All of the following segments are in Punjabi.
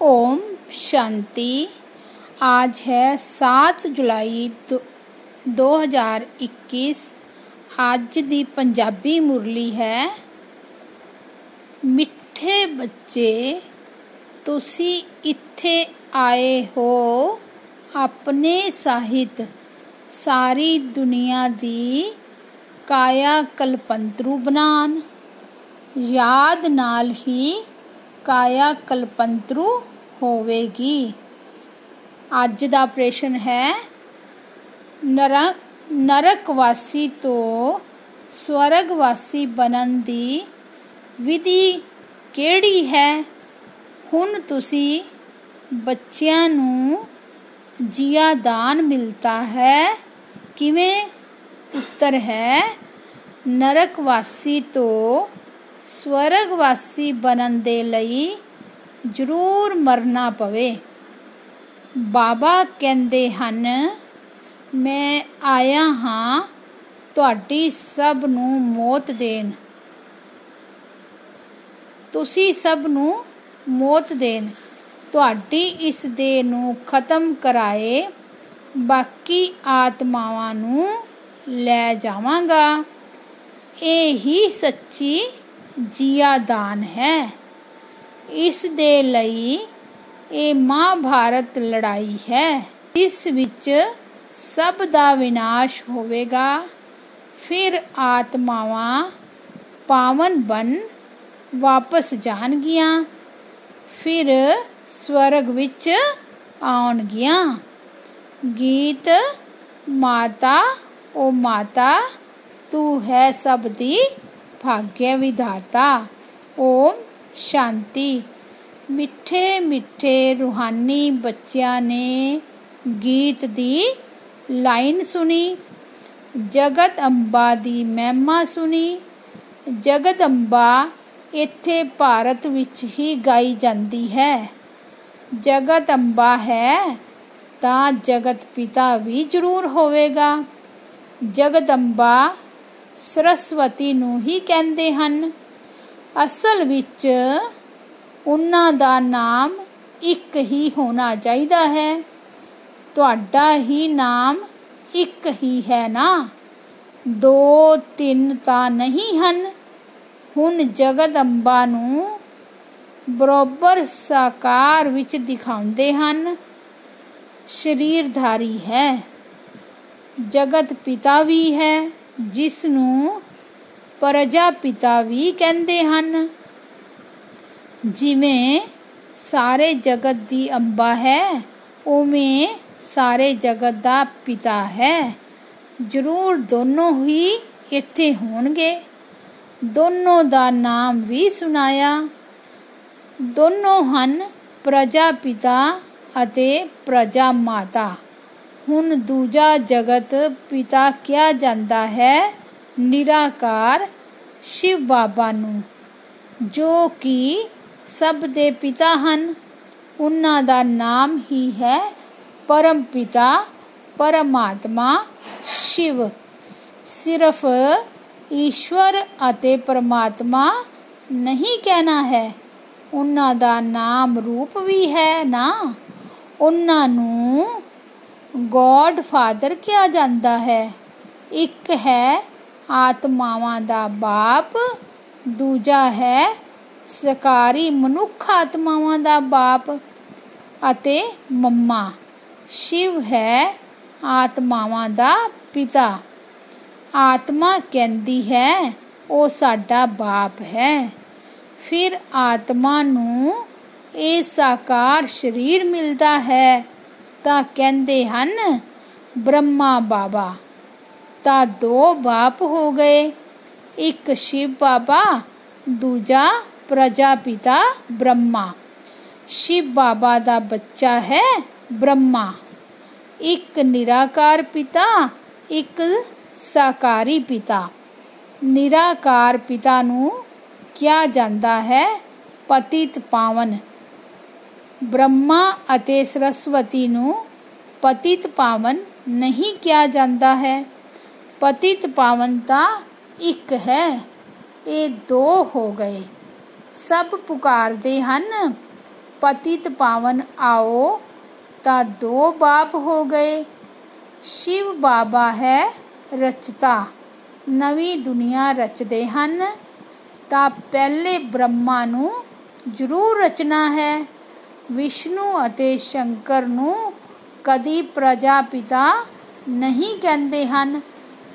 ओम शांति आज है सात ਜੁਲਾਈ ਦੋ- 2021 ਅੱਜ ਦੀ ਪੰਜਾਬੀ ਮੁਰਲੀ ਹੈ ਮਿੱਠੇ ਬੱਚੇ ਤੁਸੀਂ ਇੱਥੇ ਆਏ ਹੋ ਆਪਣੇ ਸਾਹਿਤ ਸਾਰੀ ਦੁਨੀਆ ਦੀ ਕਾਇਆ ਕਲਪੰਤਰੂ ਬਣਾਉਣ ਯਾਦ ਨਾਲ ਹੀ ਕਾਇਆ ਕਲਪੰਤਰੂ ਹੋਵੇਗੀ। ਅੱਜ ਦਾ ਪ੍ਰਸ਼ਨ ਹੈ, ਨਰਕ, ਨਰਕਵਾਸੀ ਤੋਂ ਸਵਰਗਵਾਸੀ ਬਣਨ ਦੀ ਵਿਧੀ ਕਿਹੜੀ ਹੈ? ਹੁਣ ਤੁਸੀਂ ਬੱਚਿਆਂ ਨੂੰ ਜੀਆ ਦਾਨ ਮਿਲਤਾ ਹੈ। ਕਿਵੇਂ? ਉੱਤਰ ਹੈ, ਨਰਕਵਾਸੀ ਤੋਂ ਸਵਰਗਵਾਸੀ ਬਣਨ ਦੇ ਲਈ ਜ਼ਰੂਰ ਮਰਨਾ ਪਵੇ। ਬਾਬਾ ਕਹਿੰਦੇ ਹਨ, ਮੈਂ ਆਇਆ ਹਾਂ, ਤੁਹਾਡੀ ਸਭ ਨੂੰ ਮੌਤ ਦੇਣ। ਤੁਸੀਂ ਸਭ ਨੂੰ ਮੌਤ ਦੇਣ। ਤੁਹਾਡੀ ਇਸ ਦੇਹ ਨੂੰ ਖਤਮ ਕਰਾਏ, ਬਾਕੀ ਆਤਮਾਵਾਂ ਨੂੰ ਲੈ ਜਾਵਾਂਗਾ। ਇਹ ਹੀ ਸੱਚੀ ਜੀਆ ਦਾਨ ਹੈ। ਇਸ ਦੇ ਲਈ ਇਹ ਮਹਾਭਾਰਤ ਲੜਾਈ ਹੈ। ਇਸ ਵਿੱਚ ਸਭ ਦਾ ਵਿਨਾਸ਼ ਹੋਵੇਗਾ। ਫਿਰ ਆਤਮਾਵਾਂ ਪਾਵਨ ਬਨ ਵਾਪਸ ਜਾਣਗੀਆਂ। ਫਿਰ ਸਵਰਗ ਵਿੱਚ ਆਉਣਗੀਆਂ। ਗੀਤ, ਮਾਤਾ, ਓ ਮਾਤਾ, ਤੂੰ ਹੈ ਸਭ ਦੀ ਭਾਗਯ ਵਿਧਾਤਾ। ਓਮ ਸ਼ਾਂਤੀ। ਮਿੱਠੇ ਮਿੱਠੇ ਰੂਹਾਨੀ ਬੱਚਿਆਂ ਨੇ ਗੀਤ ਦੀ ਲਾਈਨ ਸੁਣੀ। ਜਗਤ ਅੰਬਾ ਦੀ ਮਹਿਮਾ ਸੁਣੀ। ਜਗਤ ਅੰਬਾ ਇੱਥੇ ਭਾਰਤ ਵਿੱਚ ਹੀ ਗਾਈ ਜਾਂਦੀ ਹੈ। ਜਗਤ ਅੰਬਾ ਹੈ, ਤਾਂ ਜਗਤ ਪਿਤਾ ਵੀ ਜ਼ਰੂਰ ਹੋਵੇਗਾ। ਜਗਦੰਬਾ ਸਰਸਵਤੀ ਨੂੰ ਹੀ ਕਹਿੰਦੇ ਹਨ। ਅਸਲ ਵਿੱਚ ਉਹਨਾਂ ਦਾ ਨਾਮ ਇੱਕ ਹੀ ਹੋਣਾ ਚਾਹੀਦਾ ਹੈ। ਤੁਹਾਡਾ ਹੀ ਨਾਮ ਇੱਕ ਹੀ ਹੈ ਨਾ? ਦੋ ਤਿੰਨ ਤਾਂ ਨਹੀਂ ਹਨ। ਹੁਣ ਜਗਦੰਬਾ ਨੂੰ ਬਰੋਬਰ ਸਾਕਾਰ ਵਿੱਚ ਦਿਖਾਉਂਦੇ ਹਨ। ਸ਼ਰੀਰਧਾਰੀ ਹੈ। ਜਗਤ ਪਿਤਾ ਵੀ ਹੈ। ਜਿਸ ਨੂੰ ਪ੍ਰਜਾਪਿਤਾ ਵੀ ਕਹਿੰਦੇ ਹਨ। ਜਿਵੇਂ ਸਾਰੇ ਜਗਤ ਦੀ ਅੰਬਾ ਹੈ, ਉਵੇਂ ਸਾਰੇ ਜਗਤ ਦਾ ਪਿਤਾ ਹੈ। ਜ਼ਰੂਰ ਦੋਨੋਂ ਹੀ ਇੱਥੇ ਹੋਣਗੇ। ਦੋਨੋਂ ਦਾ ਨਾਮ ਵੀ ਸੁਣਾਇਆ। ਦੋਨੋਂ ਹਨ ਪ੍ਰਜਾਪਿਤਾ ਅਤੇ ਪ੍ਰਜਾ ਮਾਤਾ ਹੁਣ ਦੂਜਾ ਜਗਤ ਪਿਤਾ ਕਿਹਾ ਜਾਂਦਾ ਹੈ, ਨਿਰਾਕਾਰ ਸ਼ਿਵ ਬਾਬਾ ਨੂੰ। ਜੋ ਕਿ ਸਭ ਦੇ ਪਿਤਾ ਹਨ, ਉਹਨਾਂ ਦਾ ਨਾਮ ਹੀ ਹੈ ਪਰਮ ਪਿਤਾ, ਪਰਮਾਤਮਾ, ਸ਼ਿਵ। ਸਿਰਫ ਈਸ਼ਵਰ ਅਤੇ ਪਰਮਾਤਮਾ ਨਹੀਂ ਕਹਿਣਾ ਹੈ। ਉਹਨਾਂ ਦਾ ਨਾਮ ਰੂਪ ਵੀ ਹੈ ਨਾ। ਉਹਨਾਂ ਨੂੰ ਗੋਡ ਫਾਦਰ ਕਿਹਾ ਜਾਂਦਾ ਹੈ। ਇੱਕ ਹੈ ਆਤਮਾਵਾਂ ਦਾ ਬਾਪ, ਦੂਜਾ ਹੈ ਸਕਾਰੀ ਮਨੁੱਖ ਆਤਮਾਵਾਂ ਦਾ ਬਾਪ ਅਤੇ ਮੰਮਾ। ਸ਼ਿਵ ਹੈ ਆਤਮਾਵਾਂ ਦਾ ਪਿਤਾ। ਆਤਮਾ ਕਹਿੰਦੀ ਹੈ, ਉਹ ਸਾਡਾ ਬਾਪ ਹੈ। ਫਿਰ ਆਤਮਾ ਨੂੰ ਇਹ ਸਾਕਾਰ ਸਰੀਰ ਮਿਲਦਾ ਹੈ। ਤਾਂ ਕਹਿੰਦੇ ਹਨ, ਬ੍ਰਹਮਾ ਬਾਬਾ, ਤਾਂ ਦੋ ਬਾਪ ਹੋ ਗਏ। ਇੱਕ ਸ਼ਿਵ ਬਾਬਾ, ਦੂਜਾ ਪ੍ਰਜਾਪਿਤਾ ਬ੍ਰਹਮਾ। ਸ਼ਿਵ ਬਾਬਾ ਦਾ ਬੱਚਾ ਹੈ ਬ੍ਰਹਮਾ। ਇੱਕ ਨਿਰਾਕਾਰ ਪਿਤਾ, ਇੱਕ ਸਾਕਾਰੀ ਪਿਤਾ। ਨਿਰਾਕਾਰ ਪਿਤਾ ਨੂੰ ਕਿਹਾ ਜਾਂਦਾ ਹੈ ਪਤਿਤ ਪਾਵਨ। ਬ੍ਰਹਮਾ ਅਤੇ ਸਰਸਵਤੀ ਨੂੰ ਪਤਿਤ ਪਾਵਨ ਨਹੀਂ ਕਿਹਾ ਜਾਂਦਾ ਹੈ। ਪਤਿਤ ਪਾਵਨ ਤਾਂ ਇੱਕ ਹੈ। ਇਹ ਦੋ ਹੋ ਗਏ। ਸਭ ਪੁਕਾਰਦੇ ਹਨ, ਪਤਿਤ ਪਾਵਨ ਆਓ ਤਾਂ ਦੋ ਬਾਪ ਹੋ ਗਏ। ਸ਼ਿਵ ਬਾਬਾ ਹੈ ਰਚਤਾ। ਨਵੀਂ ਦੁਨੀਆ ਰਚਦੇ ਹਨ ਤਾਂ ਪਹਿਲੇ ਬ੍ਰਹਮਾ ਨੂੰ ਜ਼ਰੂਰ ਰਚਣਾ ਹੈ। ਵਿਸ਼ਨੂੰ ਅਤੇ ਸ਼ੰਕਰ ਨੂੰ ਕਦੀ ਪ੍ਰਜਾਪਿਤਾ ਨਹੀਂ ਕਹਿੰਦੇ ਹਨ।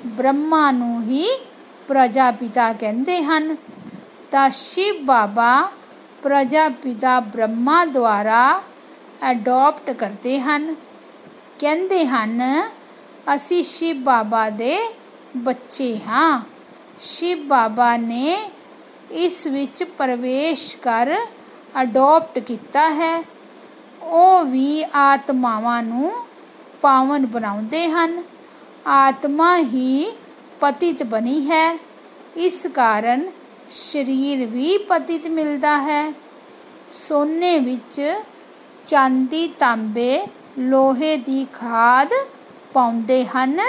ਬ੍ਰਹਮਾ ਨੂੰ ਹੀ ਪ੍ਰਜਾਪਿਤਾ ਕਹਿੰਦੇ ਹਨ। ਤਾਂ ਸ਼ਿਵ ਬਾਬਾ ਪ੍ਰਜਾਪਿਤਾ ਬ੍ਰਹਮਾ ਦੁਆਰਾ ਅਡਾਪਟ ਕਰਦੇ ਹਨ। ਕਹਿੰਦੇ ਹਨ, ਅਸੀਂ ਸ਼ਿਵ ਬਾਬਾ ਦੇ ਬੱਚੇ ਹਾਂ। ਸ਼ਿਵ ਬਾਬਾ ਨੇ ਇਸ ਵਿੱਚ ਪ੍ਰਵੇਸ਼ ਕਰ ਅਡਾਪਟ ਕੀਤਾ ਹੈ, ਉਹ ਵੀ ਆਤਮਾਵਾਂ ਨੂੰ ਪਾਵਨ ਬਣਾਉਂਦੇ ਹਨ। ਆਤਮਾ ਹੀ ਪਤਿਤ ਬਣੀ ਹੈ। ਇਸ ਕਾਰਨ ਸਰੀਰ ਵੀ ਪਤਿਤ ਮਿਲਦਾ ਹੈ। ਸੋਨੇ ਵਿੱਚ ਚਾਂਦੀ, ਤਾਂਬੇ, ਲੋਹੇ ਦੀ ਖਾਦ ਪਾਉਂਦੇ ਹਨ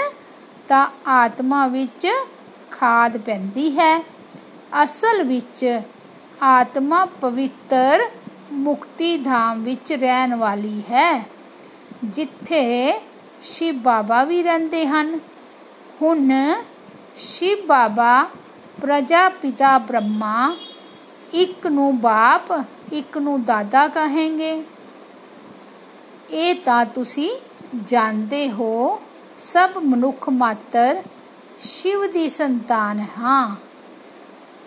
ਤਾਂ ਆਤਮਾ ਵਿੱਚ ਖਾਦ ਪੈਂਦੀ ਹੈ। ਅਸਲ ਵਿੱਚ ਆਤਮਾ ਪਵਿੱਤਰ ਮੁਕਤੀ ਧਾਮ ਵਿੱਚ ਰਹਿਣ ਵਾਲੀ ਹੈ। ਜਿੱਥੇ ਸ਼ਿਵ ਬਾਬਾ ਵੀ ਰਹਿੰਦੇ ਹਨ। ਹੁਣ ਸ਼ਿਵ ਬਾਬਾ ਪ੍ਰਜਾਪਿਤਾ ਬ੍ਰਹਮਾ ਇੱਕ ਨੂੰ ਬਾਪ, ਇੱਕ ਨੂੰ ਦਾਦਾ ਕਹਾਂਗੇ। ਇਹ ਤਾਂ ਤੁਸੀਂ ਜਾਣਦੇ ਹੋ, ਸਭ ਮਨੁੱਖ ਮਾਤਰ ਸ਼ਿਵ ਦੀ ਸੰਤਾਨ ਹਾਂ।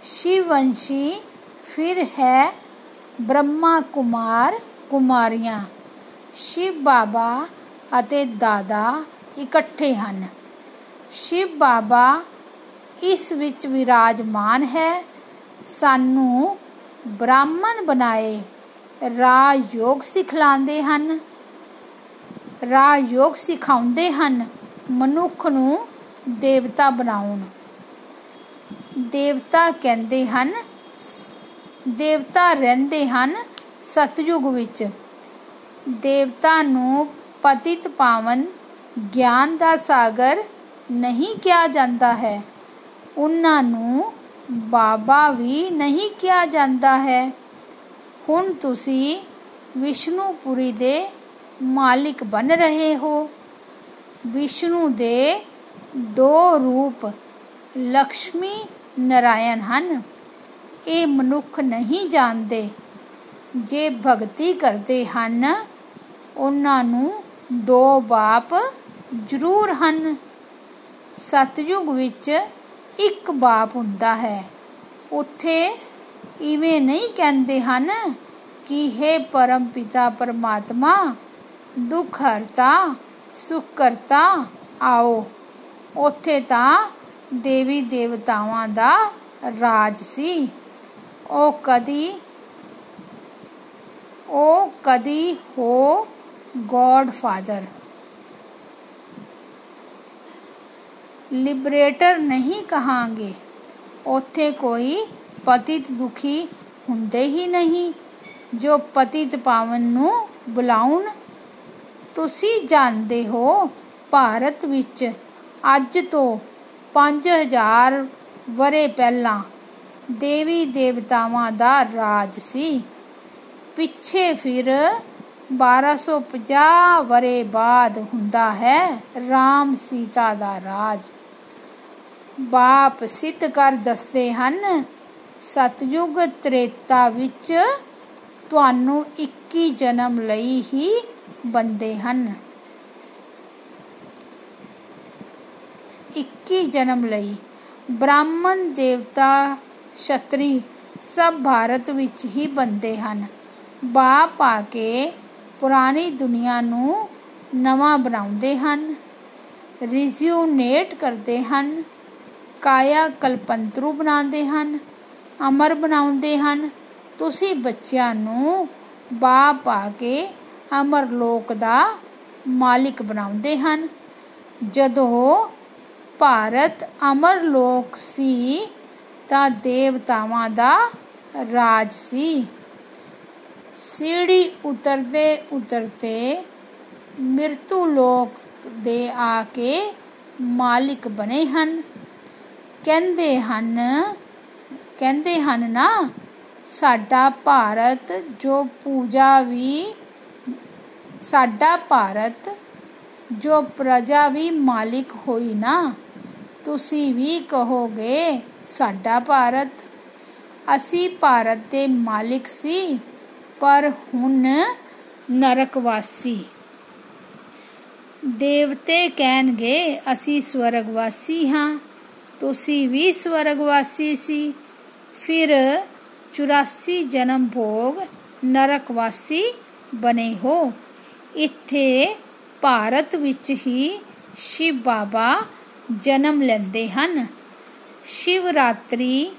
ਸ਼ਿਵਵੰਸ਼ੀ ਫਿਰ ਹੈ ਬ੍ਰਹਮਾ ਕੁਮਾਰ ਕੁਮਾਰੀਆਂ ਸ਼ਿਵ ਬਾਬਾ ਅਤੇ ਦਾਦਾ ਇਕੱਠੇ ਹਨ ਸ਼ਿਵ ਬਾਬਾ ਇਸ ਵਿੱਚ ਵਿਰਾਜਮਾਨ ਹੈ ਸਾਨੂੰ ਬ੍ਰਾਹਮਣ ਬਣਾਏ ਰਾਜ ਯੋਗ ਸਿਖਲਾਉਂਦੇ ਹਨ ਰਾਜ ਯੋਗ ਸਿਖਾਉਂਦੇ ਹਨ ਮਨੁੱਖ ਨੂੰ ਦੇਵਤਾ ਬਣਾਉਣ ਦੇਵਤਾ ਕਹਿੰਦੇ ਹਨ ਦੇਵਤਾ ਰਹਿੰਦੇ ਹਨ ਸਤਯੁਗ ਵਿੱਚ। ਦੇਵਤਾ ਨੂੰ ਪਤਿਤ ਪਾਵਨ ਗਿਆਨ ਦਾ ਸਾਗਰ ਨਹੀਂ ਕਿਹਾ ਜਾਂਦਾ ਹੈ। ਉਹਨਾਂ ਨੂੰ ਬਾਬਾ ਵੀ ਨਹੀਂ ਕਿਹਾ ਜਾਂਦਾ ਹੈ। ਹੁਣ ਤੁਸੀਂ ਵਿਸ਼ਨੂਪੁਰੀ ਦੇ ਮਾਲਿਕ ਬਣ ਰਹੇ ਹੋ। ਵਿਸ਼ਨੂੰ ਦੇ ਦੋ ਰੂਪ ਲక్ష్ਮੀ ਨਰਾਇਣ ਹਨ। ਇਹ ਮਨੁੱਖ ਨਹੀਂ ਜਾਣਦੇ। ਜੇ ਭਗਤੀ ਕਰਦੇ ਹਨ, ਉਹਨਾਂ ਨੂੰ ਦੋ ਬਾਪ ਜ਼ਰੂਰ ਹਨ। ਸਤਯੁਗ ਵਿੱਚ ਇੱਕ ਬਾਪ ਹੁੰਦਾ ਹੈ। ਉੱਥੇ ਇਵੇਂ ਨਹੀਂ ਕਹਿੰਦੇ ਹਨ ਕਿ ਹੈ ਪਰਮ ਪਿਤਾ ਪਰਮਾਤਮਾ ਦੁੱਖ ਹਰਤਾ ਸੁਖ ਕਰਤਾ ਆਓ। ਉੱਥੇ ਤਾਂ ਦੇਵੀ ਦੇਵਤਾਵਾਂ ਦਾ ਰਾਜ ਸੀ। ਉਹ ਕਦੀ ਉਹ ਕਦੀ ਹੋ ਗੋਡ ਫਾਦਰ ਲਿਬਰੇਟਰ ਨਹੀਂ ਕਹਾਂਗੇ। ਉੱਥੇ ਕੋਈ ਪਤਿਤ ਦੁਖੀ ਹੁੰਦੇ ਹੀ ਨਹੀਂ, ਜੋ ਪਤਿਤ ਪਾਵਨ ਨੂੰ ਬੁਲਾਉਣ। ਤੁਸੀਂ ਜਾਣਦੇ ਹੋ, ਭਾਰਤ ਵਿੱਚ ਅੱਜ ਤੋਂ 5000 ਵਰੇ ਪਹਿਲਾਂ ਦੇਵੀ ਦੇਵਤਾਵਾਂ ਦਾ ਰਾਜ ਸੀ। ਪਿੱਛੇ ਫਿਰ 1250 ਵਰੇ ਬਾਅਦ ਹੁੰਦਾ ਹੈ ਰਾਮ ਸੀਤਾ ਦਾ ਰਾਜ। ਬਾਪ ਸਿੱਧ ਕਰ ਦੱਸਦੇ ਹਨ, ਸਤਯੁਗ ਤ੍ਰੇਤਾ ਵਿੱਚ ਤੁਹਾਨੂੰ 21 ਜਨਮ ਲਈ ਹੀ ਬੰਦੇ ਹਨ। 21 ਜਨਮ ਲਈ ਬ੍ਰਾਹਮਣ ਦੇਵਤਾ ਛਤਰੀ ਸਭ ਭਾਰਤ ਵਿੱਚ ਹੀ ਬੰਦੇ ਹਨ। ਬਾਪ ਆ ਕੇ ਪੁਰਾਣੀ ਦੁਨੀਆ ਨੂੰ ਨਵਾਂ ਬਣਾਉਂਦੇ ਹਨ। ਰਿਜ਼ਿਊਨੇਟ ਕਰਦੇ ਹਨ। ਕਾਇਆ ਕਲਪੰਤਰੂ ਬਣਾਉਂਦੇ ਹਨ। ਅਮਰ ਬਣਾਉਂਦੇ ਹਨ। ਤੁਸੀਂ ਬੱਚਿਆਂ ਨੂੰ ਬਾਪ ਆ ਕੇ ਅਮਰ ਲੋਕ ਦਾ ਮਾਲਿਕ ਬਣਾਉਂਦੇ ਹਨ। ਜਦੋਂ ਭਾਰਤ ਅਮਰ ਲੋਕ ਸੀ ਤਾਂ ਦੇਵਤਾਵਾਂ ਦਾ ਰਾਜ ਸੀ। ਸੀੜੀ ਉਤਰਦੇ ਉਤਰਦੇ ਮਿਰਤੂ ਲੋਕ ਦੇ ਆ ਕੇ ਮਾਲਿਕ ਬਣੇ ਹਨ। ਕਹਿੰਦੇ ਹਨ ਕਹਿੰਦੇ ਹਨ ਨਾ, ਸਾਡਾ ਭਾਰਤ ਜੋ ਪੂਜਾ ਵੀ, ਸਾਡਾ ਭਾਰਤ ਜੋ ਪ੍ਰਜਾ ਵੀ ਮਾਲਿਕ ਹੋਈ ਨਾ, ਤੁਸੀਂ ਵੀ ਕਹੋਗੇ ਸਾਡਾ ਭਾਰਤ। ਅਸੀਂ ਭਾਰਤ ਦੇ ਮਾਲਿਕ ਸੀ, ਪਰ ਹੁਣ ਨਰਕਵਾਸੀ ਦੇਵਤੇ ਕਹਿਣਗੇ, ਅਸੀਂ ਸਵਰਗਵਾਸੀ ਹਾਂ। ਤੁਸੀਂ ਵੀ ਸਵਰਗਵਾਸੀ ਸੀ। ਫਿਰ 84 ਜਨਮ ਭੋਗ ਨਰਕਵਾਸੀ ਬਣੇ ਹੋ। ਇੱਥੇ ਭਾਰਤ ਵਿੱਚ ਹੀ ਸ਼ਿਵ ਬਾਬਾ ਜਨਮ ਲੈਂਦੇ ਹਨ। ਸ਼ਿਵਰਾਤਰੀ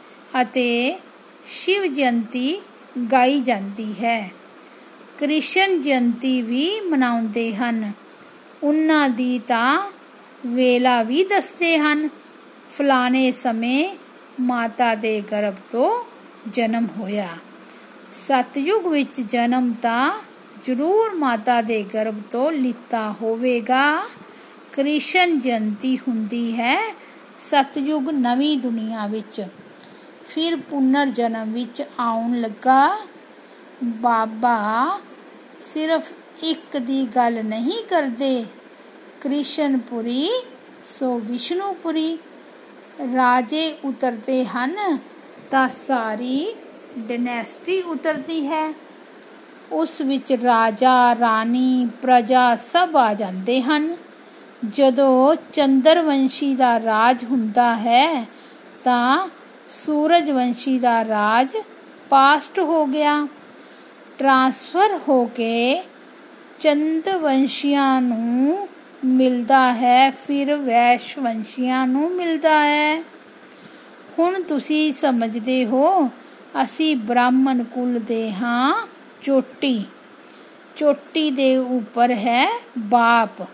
ਅਤੇ ਸ਼ਿਵ ਜਯੰਤੀ ਗਾਈ ਜਾਂਦੀ ਹੈ। ਕ੍ਰਿਸ਼ਨ ਜਯੰਤੀ ਵੀ ਮਨਾਉਂਦੇ ਹਨ। ਉਹਨਾਂ ਦੀ ਤਾਂ ਵੇਲਾ ਵੀ ਦੱਸਦੇ ਹਨ। ਫਲਾਣੇ ਸਮੇਂ ਮਾਤਾ ਦੇ ਗਰਭ ਤੋਂ ਜਨਮ ਹੋਇਆ। ਸਤਯੁਗ ਵਿੱਚ ਜਨਮ ਤਾਂ ਜ਼ਰੂਰ ਮਾਤਾ ਦੇ ਗਰਭ ਤੋਂ ਲਿੱਤਾ ਹੋਵੇਗਾ। ਕ੍ਰਿਸ਼ਨ ਜਯੰਤੀ ਹੁੰਦੀ ਹੈ ਸਤਯੁਗ ਨਵੀਂ ਦੁਨੀਆ ਵਿੱਚ। ਫਿਰ ਪੁਨਰ ਜਨਮ ਵਿੱਚ ਆਉਣ ਲੱਗਾ। ਬਾਬਾ ਸਿਰਫ ਇੱਕ ਦੀ ਗੱਲ ਨਹੀਂ ਕਰਦੇ। ਕ੍ਰਿਸ਼ਨਪੁਰੀ, ਸੋ ਵਿਸ਼ਨੂਪੁਰੀ। ਰਾਜੇ ਉਤਰਦੇ ਹਨ ਤਾਂ ਸਾਰੀ ਡਿਨੈਸਟੀ ਉਤਰਦੀ ਹੈ। ਉਸ ਵਿੱਚ ਰਾਜਾ, ਰਾਣੀ, ਪ੍ਰਜਾ ਸਭ ਆ ਜਾਂਦੇ ਹਨ। ਜਦੋਂ ਚੰਦਰਵੰਸ਼ੀ ਦਾ ਰਾਜ ਹੁੰਦਾ ਹੈ, ਤਾਂ ਸੂਰਜਵੰਸ਼ੀ ਦਾ ਰਾਜ ਪਾਸਟ ਹੋ ਗਿਆ। ਟ੍ਰਾਂਸਫਰ ਹੋ ਕੇ ਚੰਦਵੰਸ਼ੀਆਂ ਨੂੰ ਮਿਲਦਾ ਹੈ, ਫਿਰ ਵੈਸ਼ਵੰਸ਼ੀਆਂ ਨੂੰ ਮਿਲਦਾ ਹੈ। ਹੁਣ ਤੁਸੀਂ ਸਮਝਦੇ ਹੋ, ਅਸੀਂ ਬ੍ਰਾਹਮਣ ਕੁਲ ਦੇ ਹਾਂ, ਚੋਟੀ। ਚੋਟੀ ਦੇ ਉੱਪਰ ਹੈ ਬਾਪ।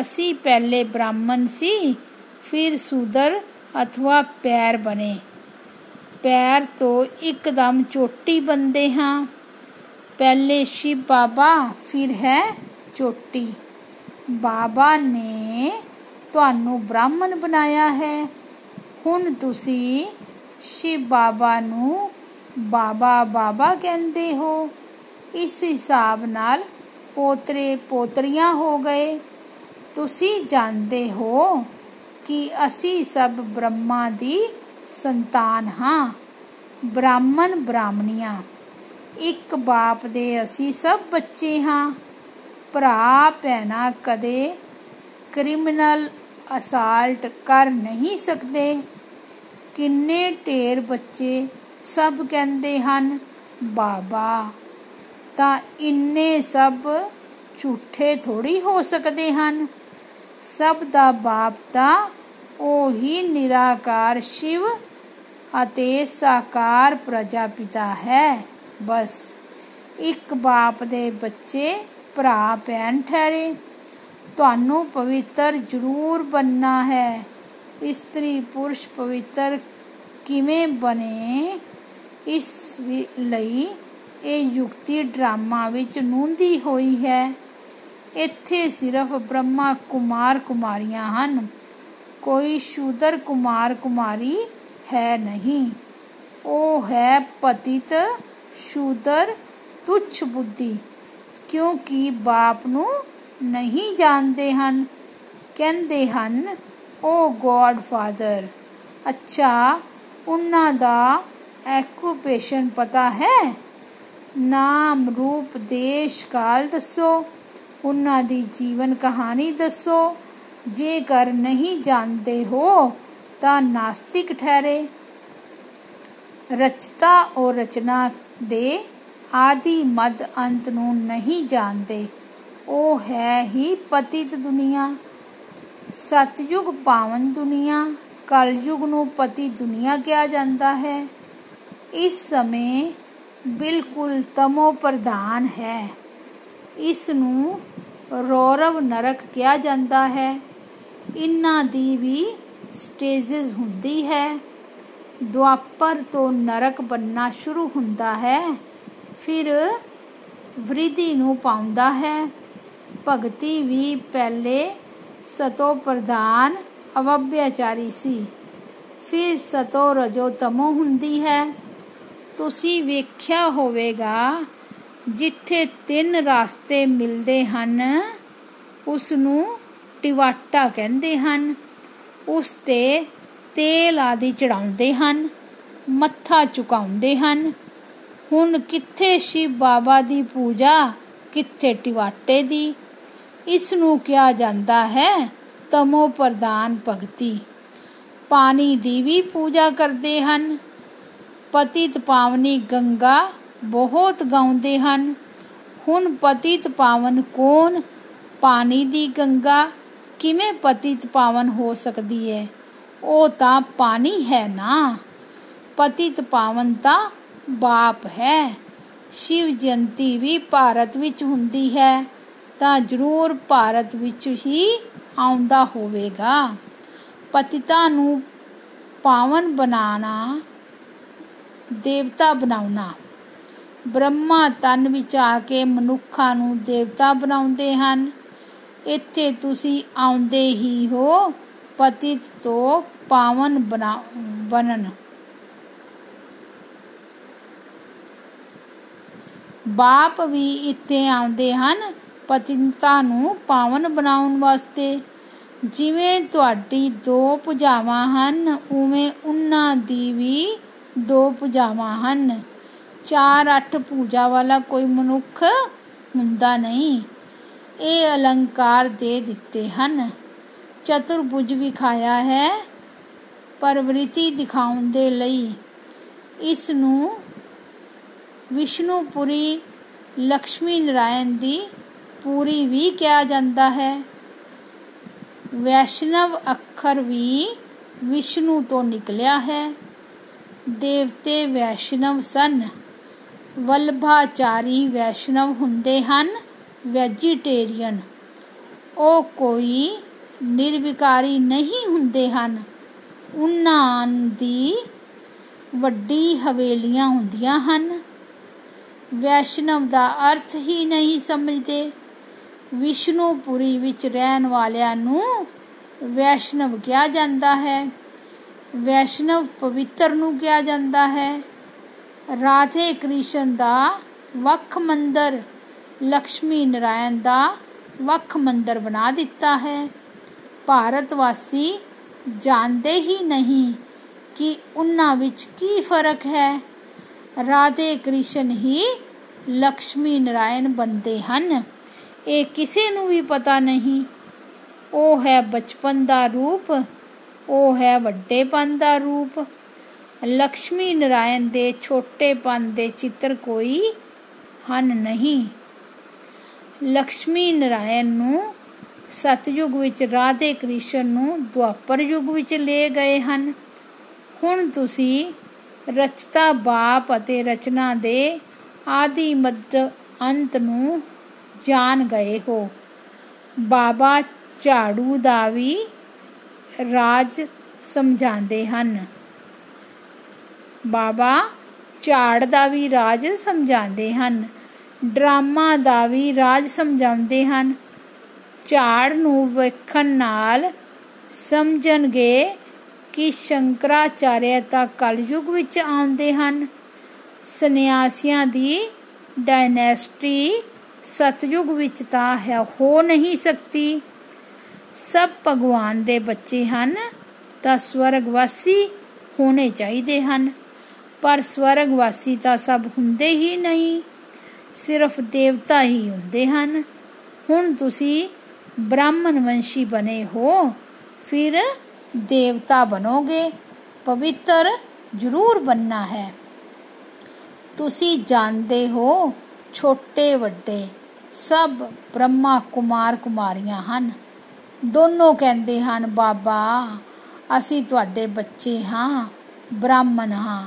ਅਸੀਂ ਪਹਿਲੇ ਬ੍ਰਾਹਮਣ ਸੀ, ਫਿਰ ਸੂਦਰ ਅਥਵਾ ਪੈਰ ਬਣੇ। ਪੈਰ ਤੋਂ ਇੱਕਦਮ ਚੋਟੀ ਬੰਦੇ ਹਾਂ। ਪਹਿਲੇ ਸ਼ਿਵ ਬਾਬਾ, ਫਿਰ ਹੈ ਚੋਟੀ। ਬਾਬਾ ਨੇ ਤੁਹਾਨੂੰ ਬ੍ਰਾਹਮਣ ਬਣਾਇਆ ਹੈ। ਹੁਣ ਤੁਸੀਂ ਸ਼ਿਵ ਬਾਬਾ ਨੂੰ ਬਾਬਾ ਬਾਬਾ ਕਹਿੰਦੇ ਹੋ। ਇਸ ਹਿਸਾਬ ਨਾਲ ਪੋਤਰੇ ਪੋਤਰੀਆਂ ਹੋ ਗਏ। ਤੁਸੀਂ ਜਾਣਦੇ ਹੋ ਕਿ ਅਸੀਂ ਸਭ ਬ੍ਰਹਮਾ ਦੀ ਸੰਤਾਨ ਹਾਂ। ਬ੍ਰਾਹਮਣ ਬ੍ਰਾਹਮਣੀਆਂ, ਇੱਕ ਬਾਪ ਦੇ ਅਸੀਂ ਸਭ ਬੱਚੇ ਹਾਂ। ਭਰਾ, ਭੈਣਾ ਕਦੇ ਕ੍ਰਿਮੀਨਲ ਅਸਾਲਟ ਕਰ ਨਹੀਂ ਸਕਦੇ। ਕਿੰਨੇ ਢੇਰ ਬੱਚੇ ਸਭ ਕਹਿੰਦੇ ਹਨ, ਬਾਬਾ, ਤਾਂ ਇੰਨੇ ਸਭ ਝੂਠੇ ਥੋੜੀ ਹੋ ਸਕਦੇ ਹਨ? ਸਭ ਦਾ ਬਾਪ ਤਾਂ ਉਹੀ ਨਿਰਾਕਾਰ ਸ਼ਿਵ ਅਤੇ ਸਾਕਾਰ ਪ੍ਰਜਾਪਿਤਾ ਹੈ। ਬਸ ਇੱਕ ਬਾਪ ਦੇ ਬੱਚੇ ਭਰਾ ਭੈਣ ਠਹਿਰੇ। ਤੁਹਾਨੂੰ ਪਵਿੱਤਰ ਜ਼ਰੂਰ ਬੰਨਣਾ ਹੈ। ਇਸਤਰੀ ਪੁਰਸ਼ ਪਵਿੱਤਰ ਕਿਵੇਂ ਬਣੇ? ਇਸ ਲਈ ਇਹ ਯੁਕਤੀ ਡਰਾਮਾ ਵਿੱਚ ਨੂੰਦੀ ਹੋਈ ਹੈ। ਇੱਥੇ ਸਿਰਫ ਬ੍ਰਹਮਾ ਕੁਮਾਰ ਕੁਮਾਰੀਆਂ ਹਨ। ਕੋਈ ਸ਼ੂਦਰ ਕੁਮਾਰ ਕੁਮਾਰੀ ਹੈ ਨਹੀਂ। ਉਹ ਹੈ ਪਤਿਤ, ਸ਼ੂਦਰ, ਤੁੱਛ ਬੁੱਧੀ, ਕਿਉਂਕਿ ਬਾਪ ਨੂੰ ਨਹੀਂ ਜਾਣਦੇ ਹਨ। ਕਹਿੰਦੇ ਹਨ ਉਹ ਗੋਡ ਫਾਦਰ ਅੱਛਾ, ਉਹਨਾਂ ਦਾ ਐਕੂਪੇਸ਼ਨ ਪਤਾ ਹੈ? ਨਾਮ ਰੂਪ ਦੇਸ਼ ਕਾਲ ਦੱਸੋ। ਉਹਨਾਂ ਦੀ ਜੀਵਨ ਕਹਾਣੀ ਦੱਸੋ। ਜੇਕਰ ਨਹੀਂ ਜਾਣਦੇ ਹੋ, ਤਾਂ ਨਾਸਤਿਕ ਠਹਿਰੇ। ਰਚਤਾ ਔਰ ਰਚਨਾ ਦੇ ਆਦਿ ਮਦ ਅੰਤ ਨੂੰ ਨਹੀਂ ਜਾਣਦੇ। ਉਹ ਹੈ ਹੀ ਪਤਿਤ ਦੁਨੀਆ। ਸਤਯੁਗ ਪਾਵਨ ਦੁਨੀਆ, ਕਲਯੁਗ ਨੂੰ ਪਤੀ ਦੁਨੀਆ ਕਿਹਾ ਜਾਂਦਾ ਹੈ। ਇਸ ਸਮੇਂ ਬਿਲਕੁਲ ਤਮੋ ਪ੍ਰਧਾਨ ਹੈ। ਇਸ ਨੂੰ ਰੌਰਵ ਨਰਕ ਕਿਹਾ ਜਾਂਦਾ ਹੈ। ਇਨ੍ਹਾਂ ਦੀ ਵੀ ਸਟੇजेस ਹੁੰਦੀ ਹੈ। ਦੁਆਪਰ ਤੋਂ ਨਰਕ ਬੰਨਾ ਸ਼ੁਰੂ ਹੁੰਦਾ ਹੈ, ਫਿਰ ਵ੍ਰਿਧੀ ਨੂੰ ਪਾਉਂਦਾ ਹੈ। ਭਗਤੀ ਵੀ ਪਹਿਲੇ ਸਤੋ ਪ੍ਰਧਾਨ ਅਵਭਿਆਚਾਰੀ ਸੀ, ਫਿਰ ਸਤੋ ਰਜੋ ਤਮੋ ਹੁੰਦੀ ਹੈ। ਤੁਸੀਂ ਵੇਖਿਆ ਹੋਵੇਗਾ ਜਿੱਥੇ ਤਿੰਨ ਰਾਸਤੇ ਮਿਲਦੇ ਹਨ ਉਸ ਨੂੰ ਟਿਵਾਟਾ ਕਹਿੰਦੇ ਹਨ। ਉਸ ਤੇ ਤੇਲ ਆਦਿ ਚੜਾਉਂਦੇ ਹਨ, ਮੱਥਾ ਝੁਕਾਉਂਦੇ ਹਨ। ਹੁਣ ਕਿੱਥੇ ਸ਼ਿਵ ਬਾਬਾ ਦੀ ਪੂਜਾ, ਕਿੱਥੇ ਟਿਵਾਟੇ ਦੀ। ਇਸ ਨੂੰ ਕਿਹਾ ਜਾਂਦਾ ਹੈ ਤਮੋ ਪ੍ਰਦਾਨ ਭਗਤੀ। ਪਾਣੀ ਦੀ ਵੀ ਪੂਜਾ ਕਰਦੇ ਹਨ। ਪਤਿਤ ਪਾਵਨੀ ਗੰਗਾ ਬਹੁਤ ਗਾਉਂਦੇ ਹਨ। ਹੁਣ ਪਤਿਤ ਪਾਵਨ ਕੌਣ? ਪਾਣੀ ਦੀ ਗੰਗਾ ਕਿਵੇਂ ਪਤਿਤ ਪਾਵਨ ਹੋ ਸਕਦੀ ਹੈ ਉਹ ਤਾਂ ਪਾਣੀ ਹੈ ਨਾ। ਪਤਿਤ ਪਾਵਨ ਤਾਂ ਬਾਪ ਹੈ। ਸ਼ਿਵ ਜਯੰਤੀ ਵੀ ਭਾਰਤ ਵਿੱਚ ਹੁੰਦੀ ਹੈ, ਤਾਂ ਜ਼ਰੂਰ ਭਾਰਤ ਵਿੱਚ ਹੀ ਆਉਂਦਾ ਹੋਵੇਗਾ। ਪਤਿਤਾ ਨੂੰ ਪਾਵਨ ਬਣਾਉਣਾ, ਦੇਵਤਾ ਬਣਾਉਣਾ। ਬ੍ਰਹਮਾ ਤਨ ਵਿੱਚ ਆ ਕੇ ਮਨੁੱਖਾਂ ਨੂੰ ਦੇਵਤਾ ਬਣਾਉਂਦੇ ਹਨ। ਇੱਥੇ ਤੁਸੀਂ ਆਉਂਦੇ ਹੀ ਹੋ, ਪਤਿਤ ਤੋਂ ਪਾਵਨ ਬਣਨ। ਬਾਪ ਵੀ ਇੱਥੇ ਆਉਂਦੇ ਹਨ ਪਤਿਤਾ ਨੂੰ ਪਾਵਨ ਬਣਾਉਣ ਵਾਸਤੇ। ਜਿਵੇਂ ਤੁਹਾਡੀ ਦੋ ਪੂਜਾਵਾਂ ਹਨ, ਉਵੇਂ ਉਹਨਾਂ ਦੀ ਵੀ ਦੋ ਪੂਜਾਵਾਂ ਹਨ। ਚਾਰ ਅੱਠ ਪੂਜਾ ਵਾਲਾ ਕੋਈ ਮਨੁੱਖ ਹੁੰਦਾ ਨਹੀਂ। ਇਹ ਅਲੰਕਾਰ ਦੇ ਦਿੱਤੇ ਹਨ। ਚਤੁਰਭੁਜ ਵਿਖਾਇਆ ਹੈ ਪਰਵਰਿਤੀ ਦਿਖਾਉਣ ਦੇ ਲਈ। ਇਸ ਨੂੰ ਵਿਸ਼ਨੂਪੁਰੀ ਲక్ష్ਮੀ ਨਾਰਾਇਣ ਦੀ ਪੂਰੀ ਵੀ ਕਿਹਾ ਜਾਂਦਾ ਹੈ। ਵੈਸ਼ਨਵ ਅੱਖਰ ਵੀ ਵਿਸ਼ਨੂੰ ਤੋਂ ਨਿਕਲਿਆ ਹੈ। ਦੇਵਤੇ ਵੈਸ਼ਨਵ ਸਨ। ਵਲਭਾਚਾਰੀ ਵੈਸ਼ਨਵ ਹੁੰਦੇ ਹਨ, ਵੈਜੀਟੇਰੀਅਨ। ਉਹ ਕੋਈ ਨਿਰਵਿਕਾਰੀ ਨਹੀਂ ਹੁੰਦੇ ਹਨ। ਉਹਨਾਂ ਦੀ ਵੱਡੀ ਹਵੇਲੀਆਂ ਹੁੰਦੀਆਂ ਹਨ। ਵੈਸ਼ਨਵ ਦਾ ਅਰਥ ਹੀ ਨਹੀਂ ਸਮਝਦੇ। ਵਿਸ਼ਨੂਪੁਰੀ ਵਿੱਚ ਰਹਿਣ ਵਾਲਿਆਂ ਨੂੰ ਵੈਸ਼ਨਵ ਕਿਹਾ ਜਾਂਦਾ ਹੈ। ਵੈਸ਼ਨਵ ਪਵਿੱਤਰ ਨੂੰ ਕਿਹਾ ਜਾਂਦਾ ਹੈ। ਰਾਧੇ ਕ੍ਰਿਸ਼ਨ ਦਾ ਵੱਖ ਮੰਦਰ ਲక్ష్ਮੀ ਨਰਾਇਣ ਦਾ ਵੱਖ ਮੰਦਰ ਬਣਾ ਦਿੱਤਾ ਹੈ। ਭਾਰਤ ਵਾਸੀ ਜਾਣਦੇ ਹੀ ਨਹੀਂ ਕਿ ਉਹਨਾਂ ਵਿੱਚ ਕੀ ਫ਼ਰਕ ਹੈ। ਰਾਧੇ ਕ੍ਰਿਸ਼ਨ ਹੀ ਲక్ష్ਮੀ ਨਰਾਇਣ ਬੰਦੇ ਹਨ। ਇਹ ਕਿਸੇ ਨੂੰ ਵੀ ਪਤਾ ਨਹੀਂ। ਉਹ ਹੈ ਬਚਪਨ ਦਾ ਰੂਪ, ਉਹ ਹੈ ਵੱਡੇਪਨ ਦਾ ਰੂਪ। ਲక్ష్ਮੀ ਨਰਾਇਣ ਦੇ ਛੋਟੇਪਨ ਦੇ ਚਿੱਤਰ ਕੋਈ ਹਨ ਨਹੀਂ। ਲక్ష్ਮੀ ਨਰਾਇਣ ਨੂੰ ਸਤਯੁਗ ਵਿੱਚ ਰਾਧੇ ਕ੍ਰਿਸ਼ਨ ਨੂੰ ਦੁਆਪਰ ਯੁਗ ਵਿੱਚ ਲੈ ਗਏ ਹਨ। ਹੁਣ ਤੁਸੀਂ ਰਚਤਾ ਬਾਪ ਅਤੇ ਰਚਨਾ ਦੇ ਆਦਿ ਮੱਧ ਅੰਤ ਨੂੰ ਜਾਣ ਗਏ ਹੋ। ਬਾਬਾ ਝਾੜੂ ਦਾ ਵੀ ਰਾਜ ਸਮਝਾਉਂਦੇ ਹਨ। ਬਾਬਾ ਝਾੜ ਦਾ ਵੀ ਰਾਜ ਸਮਝਾਉਂਦੇ ਹਨ, ਡਰਾਮਾ ਦਾ ਵੀ ਰਾਜ ਸਮਝਾਉਂਦੇ ਹਨ। ਝਾੜ ਨੂੰ ਵੇਖਣ ਨਾਲ ਸਮਝਣਗੇ ਕਿ ਸ਼ੰਕਰਾਚਾਰਿਆ ਤਾਂ ਕਲਯੁਗ ਵਿੱਚ ਆਉਂਦੇ ਹਨ। ਸੰਨਿਆਸੀਆਂ ਦੀ ਡਾਇਨੈਸਟੀ ਸਤਯੁਗ ਵਿੱਚ ਤਾਂ ਹੈ, ਹੋ ਨਹੀਂ ਸਕਦੀ। ਸਭ ਭਗਵਾਨ ਦੇ ਬੱਚੇ ਹਨ ਤਾਂ ਸਵਰਗਵਾਸੀ ਹੋਣੇ ਚਾਹੀਦੇ ਹਨ। ਪਰ ਸਵਰਗਵਾਸੀ ਤਾਂ ਸਭ ਹੁੰਦੇ ਹੀ ਨਹੀਂ, ਸਿਰਫ ਦੇਵਤਾ ਹੀ ਹੁੰਦੇ ਹਨ। ਹੁਣ ਤੁਸੀਂ ਬ੍ਰਾਹਮਣ ਵੰਸ਼ੀ ਬਣੇ ਹੋ, ਫਿਰ ਦੇਵਤਾ ਬਣੋਗੇ, ਪਵਿੱਤਰ ਜ਼ਰੂਰ ਬੰਨਾ ਹੈ। ਤੁਸੀਂ ਜਾਣਦੇ ਹੋ, ਛੋਟੇ ਵੱਡੇ ਸਭ ਬ੍ਰਹਮਾ ਕੁਮਾਰ ਕੁਮਾਰੀਆਂ ਹਨ। ਦੋਨੋਂ ਕਹਿੰਦੇ ਹਨ, ਬਾਬਾ, ਅਸੀਂ ਤੁਹਾਡੇ ਬੱਚੇ ਹਾਂ, ਬ੍ਰਾਹਮਣ ਹਾਂ।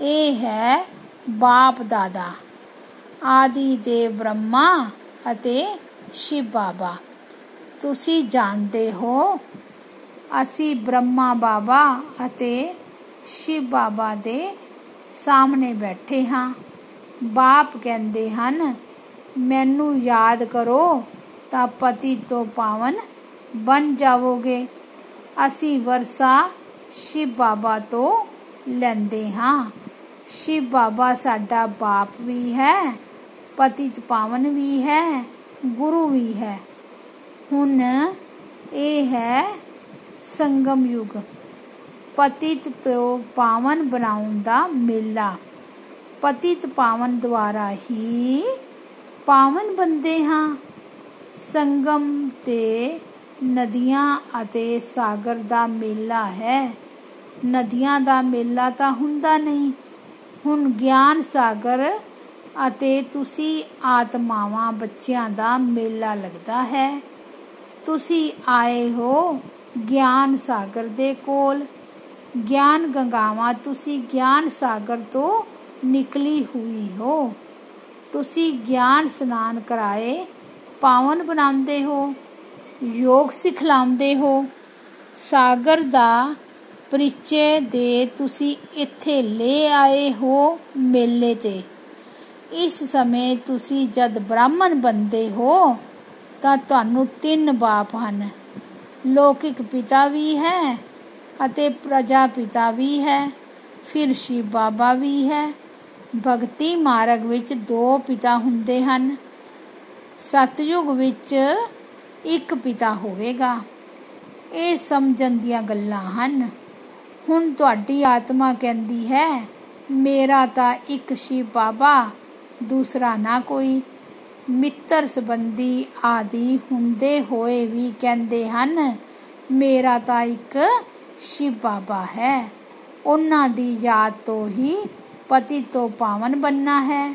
ਇਹ ਹੈ ਬਾਪ ਦਾਦਾ, ਆਦਿ ਦੇ ਬ੍ਰਹਮਾ ਅਤੇ ਸ਼ਿਵ ਬਾਬਾ। ਤੁਸੀਂ ਜਾਣਦੇ ਹੋ, ਅਸੀਂ ਬ੍ਰਹਮਾ ਬਾਬਾ ਅਤੇ ਸ਼ਿਵ ਬਾਬਾ ਦੇ ਸਾਹਮਣੇ ਬੈਠੇ ਹਾਂ। ਬਾਪ ਕਹਿੰਦੇ ਹਨ, ਮੈਨੂੰ ਯਾਦ ਕਰੋ ਤਾਂ ਪਤੀ ਤੋਂ ਪਾਵਨ ਬਣ ਜਾਵੋਗੇ। ਅਸੀਂ ਵਰਸਾ ਸ਼ਿਵ ਬਾਬਾ ਤੋਂ ਲੈਂਦੇ ਹਾਂ। ਸ਼ਿਵ ਬਾਬਾ ਸਾਡਾ ਬਾਪ ਵੀ ਹੈ ਪਤਿਤ ਪਾਵਨ ਵੀ ਹੈ, ਗੁਰੂ ਵੀ ਹੈ। ਹੁਣ ਇਹ ਹੈ ਸੰਗਮ ਯੁਗ। ਪਤਿਤ ਤੋਂ ਪਾਵਨ ਬਣਾਉਣ ਦਾ ਮੇਲਾ। ਪਤਿਤ ਪਾਵਨ ਦੁਆਰਾ ਹੀ ਪਾਵਨ ਬੰਦੇ ਹਾਂ। ਸੰਗਮ ਤੇ ਨਦੀਆਂ ਅਤੇ ਸਾਗਰ ਦਾ ਮੇਲਾ ਹੈ। ਨਦੀਆਂ ਦਾ ਮੇਲਾ ਤਾਂ ਹੁੰਦਾ ਨਹੀਂ। ਹੁਣ ਗਿਆਨ ਸਾਗਰ ਅਤੇ ਤੁਸੀਂ ਆਤਮਾਵਾਂ ਬੱਚਿਆਂ ਦਾ ਮੇਲਾ ਲੱਗਦਾ ਹੈ। ਤੁਸੀਂ ਆਏ ਹੋ ਗਿਆਨ ਸਾਗਰ ਦੇ ਕੋਲ। ਗਿਆਨ ਗੰਗਾਵਾਂ, ਤੁਸੀਂ ਗਿਆਨ ਸਾਗਰ ਤੋਂ ਨਿਕਲੀ ਹੋਈ ਹੋ। ਤੁਸੀਂ ਗਿਆਨ ਸਨਾਨ ਕਰਾਏ, ਪਾਵਨ ਬਣਾਉਂਦੇ ਹੋ, ਯੋਗ ਸਿਖਲਾਉਂਦੇ ਹੋ। ਸਾਗਰ ਦਾ ਪਰਿਚੈ ਦੇ ਤੁਸੀਂ ਇੱਥੇ ਲੈ ਆਏ ਹੋ ਮੇਲੇ ਤੇ। ਇਸ ਸਮੇਂ ਤੁਸੀਂ ਜਦ ਬ੍ਰਾਹਮਣ ਬੰਦੇ ਹੋ, ਤਾਂ ਤੁਹਾਨੂੰ ਤਿੰਨ ਬਾਪ ਹਨ। ਲੌਕਿਕ ਪਿਤਾ ਵੀ ਹੈ ਅਤੇ ਪ੍ਰਜਾ ਪਿਤਾ ਵੀ ਹੈ। ਫਿਰ ਸ਼ਿਵ ਬਾਬਾ ਵੀ ਹੈ। ਭਗਤੀ ਮਾਰਗ ਵਿੱਚ ਦੋ ਪਿਤਾ ਹੁੰਦੇ ਹਨ। ਸਤਯੁਗ ਵਿੱਚ ਇੱਕ ਪਿਤਾ ਹੋਵੇਗਾ। ਇਹ ਸਮਝਣ ਦੀਆਂ ਗੱਲਾਂ ਹਨ। ਹੁਣ ਤੁਹਾਡੀ ਆਤਮਾ ਕਹਿੰਦੀ ਹੈ, ਮੇਰਾ ਤਾਂ ਇੱਕ ਸ਼ਿਵ ਬਾਬਾ, ਦੂਸਰਾ ਨਾ ਕੋਈ। ਮਿੱਤਰ ਸੰਬੰਧੀ ਆਦਿ ਹੁੰਦੇ ਹੋਏ ਵੀ ਕਹਿੰਦੇ ਹਨ, ਮੇਰਾ ਤਾਂ ਇੱਕ ਸ਼ਿਵ ਬਾਬਾ ਹੈ। ਉਹਨਾਂ ਦੀ ਯਾਦ ਤੋਂ ਹੀ ਪਤੀ ਤੋਂ ਪਾਵਨ ਬੰਨਾ ਹੈ।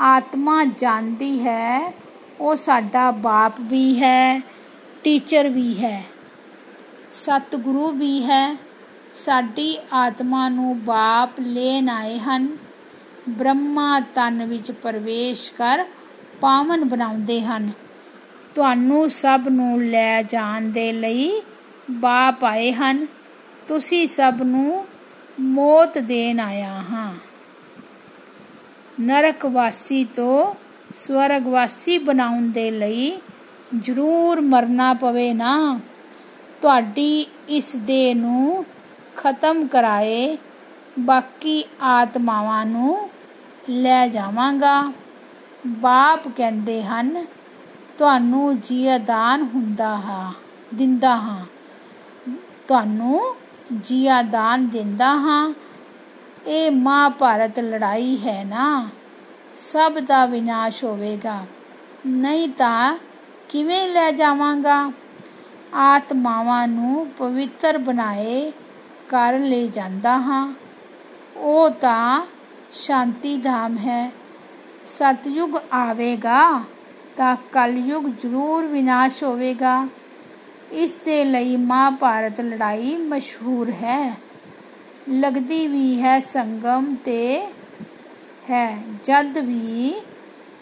ਆਤਮਾ ਜਾਣਦੀ ਹੈ, ਉਹ ਸਾਡਾ ਬਾਪ ਵੀ ਹੈ, ਟੀਚਰ ਵੀ ਹੈ। ਸਤਿਗੁਰੂ ਵੀ ਹੈ। ਸਾਡੀ ਆਤਮਾ ਨੂੰ ਬਾਪ ਲੈਣ ਆਏ ਹਨ। ਬ੍ਰਹਮਾ ਤਨ ਵਿੱਚ ਪ੍ਰਵੇਸ਼ ਕਰ ਪਾਵਨ ਬਣਾਉਂਦੇ ਹਨ। ਤੁਹਾਨੂੰ ਸਭ ਨੂੰ ਲੈ ਜਾਣ ਦੇ ਲਈ ਬਾਪ ਆਏ ਹਨ। ਤੁਸੀਂ ਸਭ ਨੂੰ ਮੌਤ ਦੇਣ ਆਇਆ ਹਾਂ। ਨਰਕ ਵਾਸੀ ਤੋਂ ਸਵਰਗ ਵਾਸੀ ਬਣਾਉਣ ਦੇ ਲਈ ਜ਼ਰੂਰ ਮਰਨਾ ਪਵੇ ਨਾ। ਤੁਹਾਡੀ ਇਸ ਦੇਹ ਨੂੰ ਖਤਮ ਕਰਾਏ, ਬਾਕੀ ਆਤਮਾਵਾਂ ਨੂੰ ਲੈ ਜਾਵਾਂਗਾ। ਬਾਪ ਕਹਿੰਦੇ ਹਨ, ਤੁਹਾਨੂੰ ਜੀਆਦਾਨ ਹੁੰਦਾ ਹਾਂ, ਦਿੰਦਾ ਹਾਂ। ਤੁਹਾਨੂੰ ਜੀਆਦਾਨ ਦਿੰਦਾ ਹਾਂ। ਇਹ ਮਹਾਭਾਰਤ ਲੜਾਈ ਹੈ ਨਾ। ਸਭ ਦਾ ਵਿਨਾਸ਼ ਹੋਵੇਗਾ। ਨਹੀਂ ਤਾਂ ਕਿਵੇਂ ਲੈ ਜਾਵਾਂਗਾ? ਆਤਮਾਵਾਂ ਨੂੰ ਪਵਿੱਤਰ ਬਣਾਏ ਕਰ ਲੈ ਜਾਂਦਾ ਹਾਂ। ਉਹ ਤਾਂ ਸ਼ਾਂਤੀ ਧਾਮ ਹੈ। ਸਤਯੁਗ ਆਵੇਗਾ ਤਾਂ ਕਲਯੁਗ ਜ਼ਰੂਰ ਵਿਨਾਸ਼ ਹੋਵੇਗਾ। ਇਸ ਦੇ ਲਈ ਮਹਾਭਾਰਤ ਲੜਾਈ ਮਸ਼ਹੂਰ ਹੈ। ਲੱਗਦੀ ਵੀ ਹੈ ਸੰਗਮ ਤੇ ਹੈ। ਜਦ ਵੀ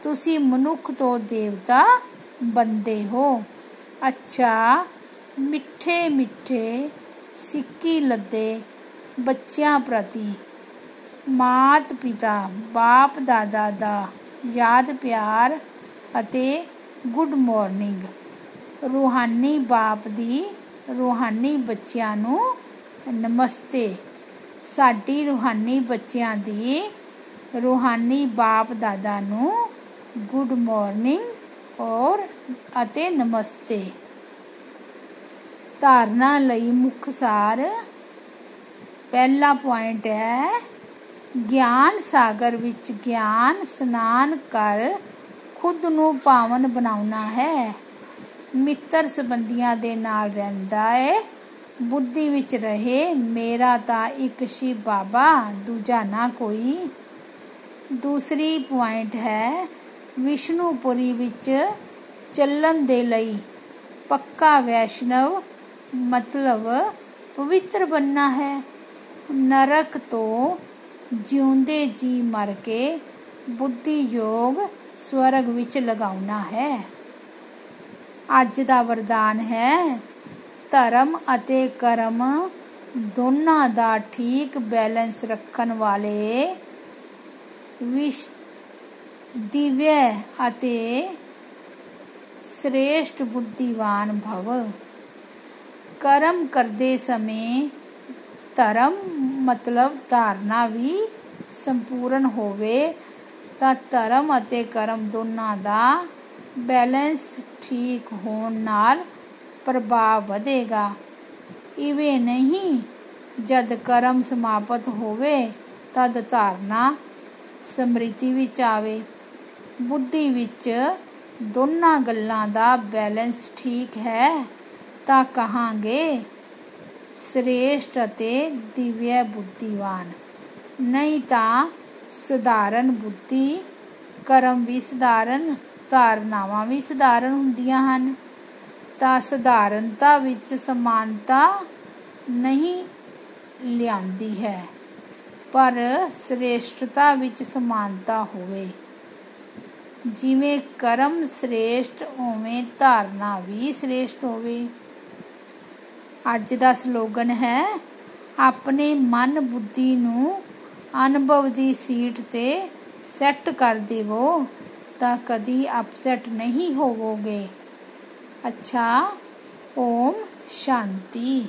ਤੁਸੀਂ ਮਨੁੱਖ ਤੋਂ ਦੇਵਤਾ ਬੰਦੇ ਹੋ। ਅੱਛਾ ਮਿੱਠੇ ਮਿੱਠੇ ਸਿੱਕੀ ਲੱਦੇ ਬੱਚਿਆਂ ਪ੍ਰਤੀ, ਮਾਤ ਪਿਤਾ, ਬਾਪ ਦਾਦਾ ਦਾ ਯਾਦ ਪਿਆਰ ਅਤੇ ਗੁੱਡ ਮਾਰਨਿੰਗ ਰੂਹਾਨੀ ਬਾਪ ਦੀ, ਰੂਹਾਨੀ ਬੱਚਿਆਂ ਨੂੰ ਨਮਸਤੇ। ਸਾਡੀ ਰੂਹਾਨੀ ਬੱਚਿਆਂ ਦੀ, ਰੂਹਾਨੀ ਬਾਪ ਦਾਦਾ ਨੂੰ ਗੁੱਡ ਮਾਰਨਿੰਗ ਔਰ ਅਤੇ ਨਮਸਤੇ। ਧਾਰਨਾ ਲਈ ਮੁੱਖ ਸਾਰ। ਪਹਿਲਾ ਪੁਆਇੰਟ ਹੈ, ਗਿਆਨ ਸਾਗਰ ਵਿੱਚ ਗਿਆਨ ਸਨਾਨ ਕਰ ਖੁਦ ਨੂੰ ਪਾਵਨ ਬਣਾਉਣਾ ਹੈ। ਮਿੱਤਰ ਸੰਬੰਧੀਆਂ ਦੇ ਨਾਲ ਰਹਿੰਦਾ ਹੈ ਬੁੱਧੀ ਵਿੱਚ ਰਹੇ, ਮੇਰਾ ਤਾਂ ਇੱਕ ਸ਼ਿਵ ਬਾਬਾ, ਦੂਜਾ ਨਾ ਕੋਈ। ਦੂਸਰੀ ਪੁਆਇੰਟ ਹੈ, ਵਿਸ਼ਨੂਪੁਰੀ ਵਿੱਚ ਚੱਲਣ ਦੇ ਲਈ ਪੱਕਾ ਵੈਸ਼ਨਵ ਮਤਲਬ ਪਵਿੱਤਰ ਬੰਨਾ ਹੈ। ਨਰਕ ਤੋਂ ਜਿਉਂਦੇ ਜੀ ਮਰ ਕੇ ਬੁੱਧੀ ਯੋਗ ਸਵਰਗ ਵਿੱਚ ਲਗਾਉਣਾ ਹੈ। ਅੱਜ ਦਾ ਵਰਦਾਨ ਹੈ, ਧਰਮ ਅਤੇ ਕਰਮ ਦੋਨਾਂ ਦਾ ਠੀਕ ਬੈਲੈਂਸ ਰੱਖਣ ਵਾਲੇ ਵਿਸ਼, ਦਿਵਯ ਅਤੇ ਸ੍ਰੇਸ਼ਟ ਬੁੱਧੀਵਾਨ ਭਵ। ਕਰਮ ਕਰਦੇ ਸਮੇਂ ਧਰਮ ਮਤਲਬ ਧਾਰਨਾ ਵੀ ਸੰਪੂਰਨ ਹੋਵੇ, ਤਾਂ ਧਰਮ ਅਤੇ ਕਰਮ ਦੋਨਾਂ ਦਾ ਬੈਲੈਂਸ ਠੀਕ ਹੋਣ ਨਾਲ ਪ੍ਰਭਾਵ ਵਧੇਗਾ। ਇਵੇਂ ਨਹੀਂ, ਜਦ ਕਰਮ ਸਮਾਪਤ ਹੋਵੇ, ਤਦ ਧਾਰਨਾ ਸਮ੍ਰਿਤੀ ਵਿੱਚ ਆਵੇ। ਬੁੱਧੀ ਵਿੱਚ ਦੋਨਾਂ ਗੱਲਾਂ ਦਾ ਬੈਲੈਂਸ ਠੀਕ ਹੈ। ਤਾਂ ਕਹਾਂਗੇ, ਸ੍ਰੇਸ਼ਟ ਅਤੇ ਦਿਵਯ ਬੁੱਧੀਵਾਨ। ਨਹੀਂ ਤਾਂ ਸਧਾਰਨ ਬੁੱਧੀ, ਕਰਮ ਵੀ ਸਧਾਰਨ, ਧਾਰਨਾਵਾਂ ਵੀ ਸਧਾਰਨ ਹੁੰਦੀਆਂ ਹਨ। ਤਾਂ ਸਧਾਰਨਤਾ ਵਿੱਚ ਸਮਾਨਤਾ ਨਹੀਂ ਲਿਆਂਦੀ ਹੈ, ਪਰ ਸ੍ਰੇਸ਼ਟਤਾ ਵਿੱਚ ਸਮਾਨਤਾ ਹੋਵੇ। ਜਿਵੇਂ ਕਰਮ ਸ੍ਰੇਸ਼ਟ, ਉਵੇਂ ਧਾਰਨਾ ਵੀ ਸ੍ਰੇਸ਼ਟ ਹੋਵੇ। ਅੱਜ ਦਾ ਸਲੋਗਨ ਹੈ, ਆਪਣੇ ਮਨ ਬੁੱਧੀ ਨੂੰ ਅਨੁਭਵ ਦੀ ਸੀਟ ਤੇ ਸੈੱਟ ਕਰ ਦੇਵੋ, ਤਾਂ ਕਦੀ ਅਪਸੈਟ ਨਹੀਂ ਹੋਵੋਗੇ। ਅੱਛਾ, ਓਮ ਸ਼ਾਂਤੀ।